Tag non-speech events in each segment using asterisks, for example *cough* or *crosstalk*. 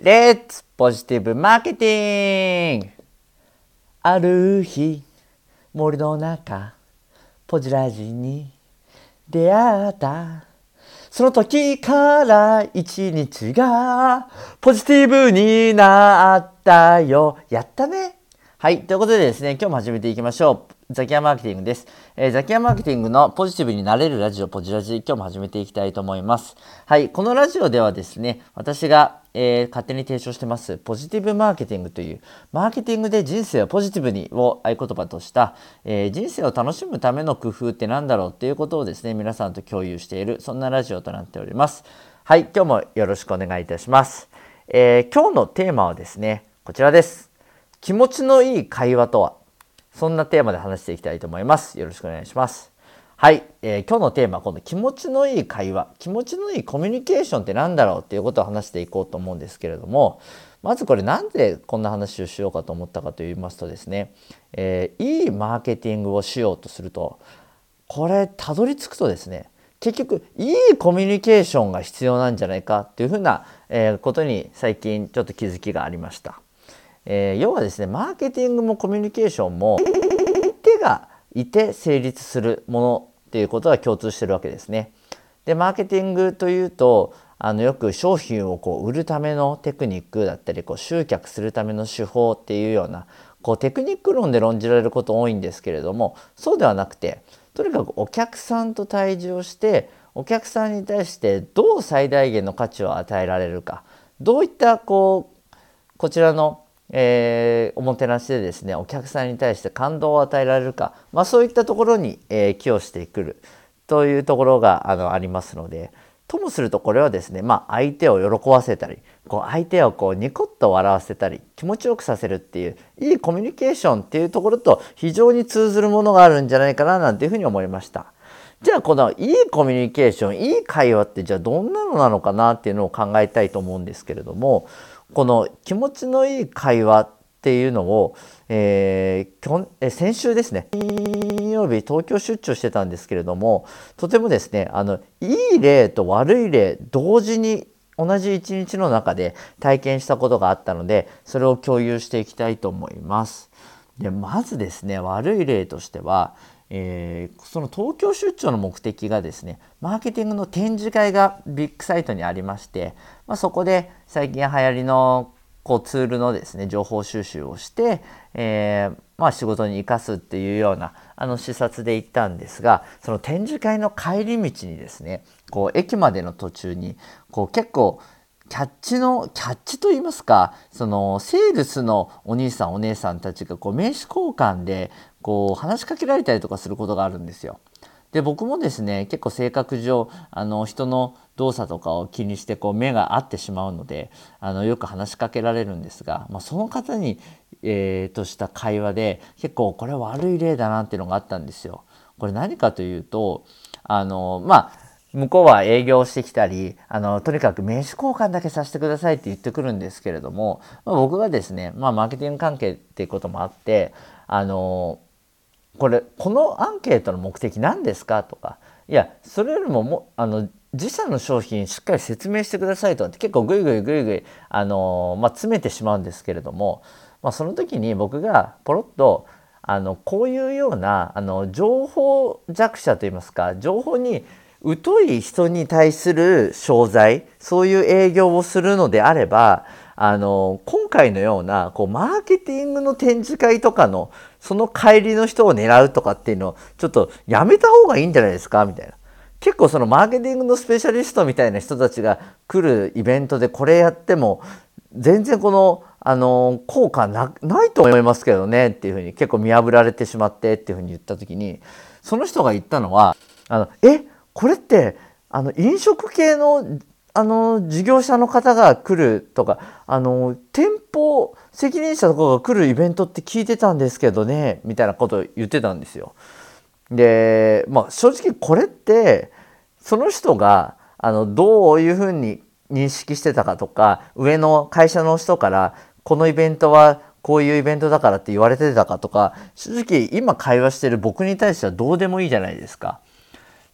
レッツポジティブマーケティングある日森の中ポジラジに出会った。その時から一日がポジティブになったよ。やったね。はいということでですね今日も始めていきましょう。ザキヤマーケティングです、えー、ザキヤマーケティングのポジティブになれるラジオポジラジ今日も始めていきたいと思います。はいこのラジオではですね私が、えー、勝手に提唱してますポジティブマーケティングというマーケティングで人生をポジティブにを合言葉とした、えー、人生を楽しむための工夫って何だろうっていうことをですね皆さんと共有しているそんなラジオとなっております。はい今日もよろしくお願いいたします、え今日のテーマはですねこちらです。気持ちのいい会話とはそんなテーマで話していきたいと思います。よろしくお願いします。はい、えー、今日のテーマはこの気持ちのいい会話、気持ちのいいコミュニケーションって何だろうっていうことを話していこうと思うんですけれども、まずこれなんでこんな話をしようかと思ったかと言いますとですね、えー、いいマーケティングをしようとすると、これたどり着くとですね、結局いいコミュニケーションが必要なんじゃないかっていうふうな、え、ことに最近ちょっと気づきがありました。えー、要はですねマーケティングもコミュニケーションも手がいて成立するものっていうことが共通してるわけですね。でマーケティングというとあのよく商品をこう売るためのテクニックだったりこう集客するための手法っていうようなこうテクニック論で論じられること多いんですけれどもそうではなくてとにかくお客さんと対峙をしてお客さんに対してどう最大限の価値を与えられるかどういったこうこちらのえー、おもてなしでですねお客さんに対して感動を与えられるか、まあ、そういったところに、えー、寄与してくるというところがあのありますのでともするとこれはですね、まあ、相手を喜ばせたりこう相手をこうニコッと笑わせたり気持ちよくさせるっていういいコミュニケーションっていうところと非常に通ずるものがあるんじゃないかななんていうふうに思いました。じゃあこのいいコミュニケーションいい会話ってじゃあどんなのなのかなっていうのを考えたいと思うんですけれどもこの気持ちのいい会話っていうのを、えー、先週ですね金曜日東京出張してたんですけれどもとてもですねあのいい例と悪い例同時に同じ一日の中で体験したことがあったのでそれを共有していきたいと思います。でまずですね悪い例としてはえー、その東京出張の目的がですねマーケティングの展示会がビッグサイトにありまして、まあ、そこで最近流行りのこうツールのですね情報収集をして、えー、まあ、仕事に生かすっていうようなあの視察で行ったんですがその展示会の帰り道にですねこう駅までの途中にこう結構キャッチのキャッチといいますかそのセールスのお兄さんお姉さんたちがこう名刺交換でこう話しかけられたりとかすることがあるんですよ。で僕もですね結構性格上あの人の動作とかを気にしてこう目が合ってしまうのであのよく話しかけられるんですが、まあ、その方に、えー、とした会話で結構これ悪い例だなっていうのがあったんですよ。これ何かというとあのまあ向こうは営業してきたりあのとにかく名刺交換だけさせてくださいって言ってくるんですけれども、まあ、僕がですね、まあ、マーケティング関係っていうこともあってあのこれこのアンケートの目的何ですかとか。いやそれよりももあの自社の商品しっかり説明してくださいと。かって結構グイグイグイグイあの、まあ、詰めてしまうんですけれども、まあ、その時に僕がポロッとあのこういうようなあの情報弱者といいますか情報に疎い人に対する商材そういう営業をするのであればあの今回のようなこうマーケティングの展示会とかのその帰りの人を狙うとかっていうのをちょっとやめた方がいいんじゃないですか？みたいな。結構そのマーケティングのスペシャリストみたいな人たちが来るイベントでこれやっても全然このあの効果ないと思いますけどねっていうふうに結構見破られてしまってっていうふうに言った時にその人が言ったのはあのえこれってあの飲食系のあの事業者の方が来るとかあの店舗責任者とかが来るイベントって聞いてたんですけどねみたいなことを言ってたんですよ。でまあ正直これってその人があのどういうふうに認識してたかとか上の会社の人からこのイベントはこういうイベントだからって言われてたかとか正直今会話してる僕に対してはどうでもいいじゃないですか。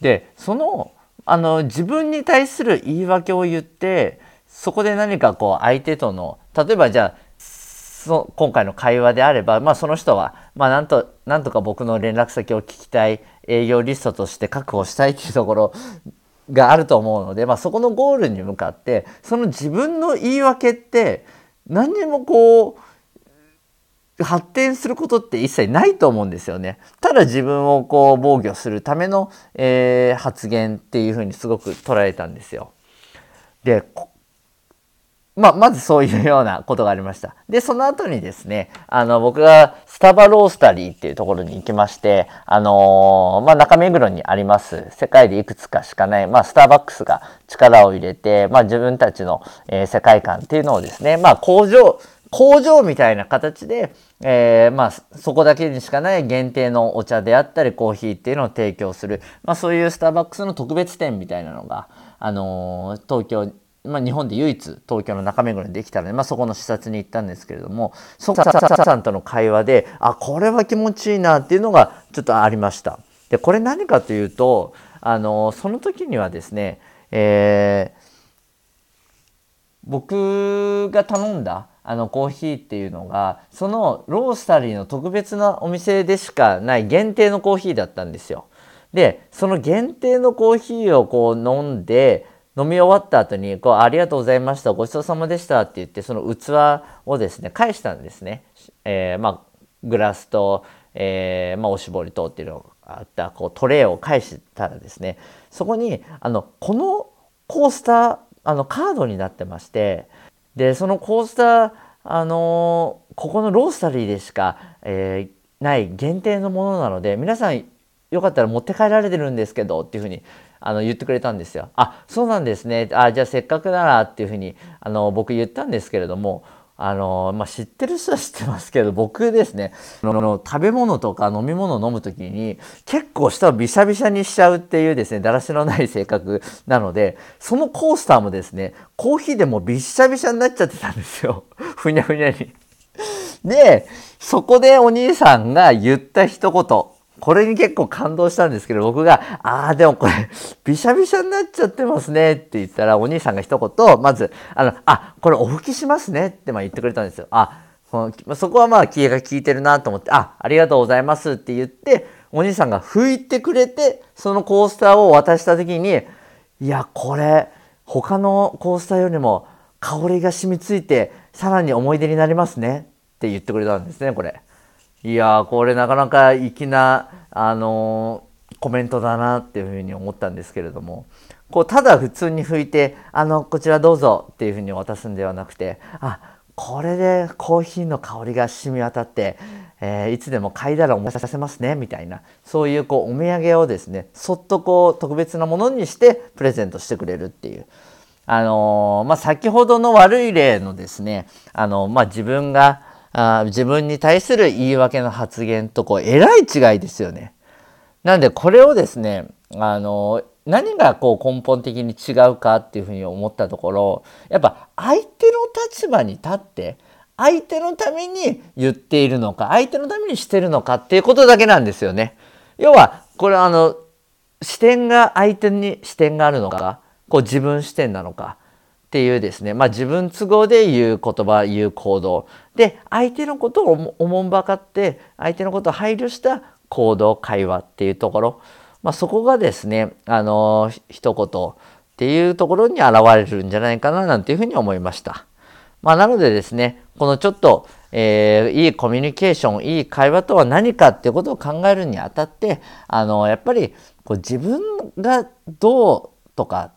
でそのあの自分に対する言い訳を言ってそこで何かこう相手との例えばじゃあそ今回の会話であれば、まあ、その人は、まあ、なんとなんとか僕の連絡先を聞きたい営業リストとして確保したいっていうところがあると思うので、まあ、そこのゴールに向かってその自分の言い訳って何にもこう発展することって一切ないと思うんですよね。ただ自分をこう防御するための、えー、発言っていうふうにすごく捉えたんですよ。でまあ、まずそういうようなことがありました。で、その後にですね、あの、僕がスタバロースタリーっていうところに行きまして、あのー、まあ、中目黒にあります、世界でいくつかしかない、まあ、スターバックスが力を入れて、まあ、自分たちの、えー、世界観っていうのをですね、まあ、工場、工場みたいな形で、えー、まあ、そこだけにしかない限定のお茶であったりコーヒーっていうのを提供する、まあ、そういうスターバックスの特別店みたいなのが、あのー、東京まあ、日本で唯一東京の中目黒にできたので、まあ、そこの視察に行ったんですけれどもそこさんとの会話であこれは気持ちいいなっていうのがちょっとありました。でこれ何かというとあのその時にはですね、えー、僕が頼んだあのコーヒーっていうのがそのロースタリーの特別なお店でしかない限定のコーヒーだったんですよ。でその限定のコーヒーをこう飲んで飲み終わった後にこう「ありがとうございましたごちそうさまでした」って言ってその器をですね返したんですね。えー、まあ、グラスと、えー、まあ、おしぼりとっていうのがあったこうトレイを返したらですねそこにあのこのコースターあのカードになってましてでそのコースターあのここのロースタリーでしか、えー、ない限定のものなので皆さんよかったら持って帰られてるんですけどっていうふうにあの言ってくれたんですよ。あそうなんですねあじゃあせっかくならっていうふうにあの僕言ったんですけれどもあの、まあ、知ってる人は知ってますけど僕ですねの食べ物とか飲み物を飲む時に結構舌をびしゃびしゃにしちゃうっていうですねだらしのない性格なのでそのコースターもですねコーヒーでもびしゃびしゃになっちゃってたんですよ *laughs* ふにゃふにゃに。でそこでお兄さんが言った一言これに結構感動したんですけど、僕が、ああ、でもこれ、びしゃびしゃになっちゃってますねって言ったら、お兄さんが一言、まず、あの、あ、これお拭きしますねってまあ言ってくれたんですよ。あ、そこはまあ気が利いてるなと思って、あ、ありがとうございますって言って、お兄さんが拭いてくれて、そのコースターを渡した時に、いや、これ、他のコースターよりも香りが染みついて、さらに思い出になりますねって言ってくれたんですね、これ。いやこれなかなか粋な、あのー、コメントだなっていうふうに思ったんですけれどもこうただ普通に拭いて「あのこちらどうぞ」っていうふうに渡すんではなくてあこれでコーヒーの香りが染み渡って、えー、いつでも嗅いだら思い出せますねみたいなそういうこうお土産をですねそっとこう特別なものにしてプレゼントしてくれるっていう。あのー、まあ、先ほどの悪い例のですね、あのまあ、自分があ自分に対する言い訳の発言とこうえらい違いですよね。なんでこれをですねあの何がこう根本的に違うかっていうふうに思ったところやっぱ相手の立場に立って相手のために言っているのか相手のためにしてるのかっていうことだけなんですよね。要はこれあの視点が相手に視点があるのかこう自分視点なのかっていうですね、まあ、自分都合で言う言葉言う行動で相手のことをおもんばかって相手のことを配慮した行動会話っていうところ、まあ、そこがですねあの一言っていうところに現れるんじゃないかななんていうふうに思いました。まあ、なのでですねこのちょっと、えー、いいコミュニケーションいい会話とは何かっていうことを考えるにあたってあのやっぱりこう自分がどうとか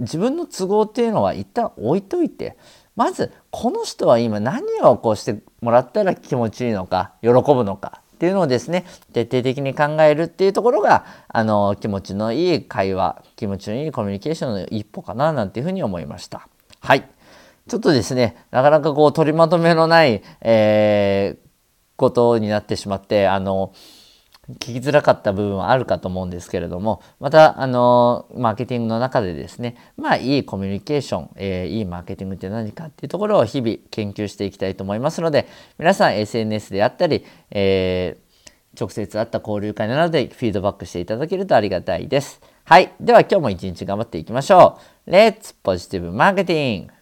自分の都合っていうのは一旦置いといてまずこの人は今何をこうしてもらったら気持ちいいのか喜ぶのかっていうのをですね徹底的に考えるっていうところがあの気持ちのいい会話気持ちのいいコミュニケーションの一歩かななんていうふうに思いました。はいちょっとですねなかなかこう取りまとめのない、えー、ことになってしまってあの聞きづらかった部分はあるかと思うんですけれどもまたあのマーケティングの中でですねまあいいコミュニケーション、えー、いいマーケティングって何かっていうところを日々研究していきたいと思いますので皆さん SNS であったり、えー、直接会った交流会などでフィードバックしていただけるとありがたいです。はい。では今日も一日頑張っていきましょう。Let's Positive Marketing!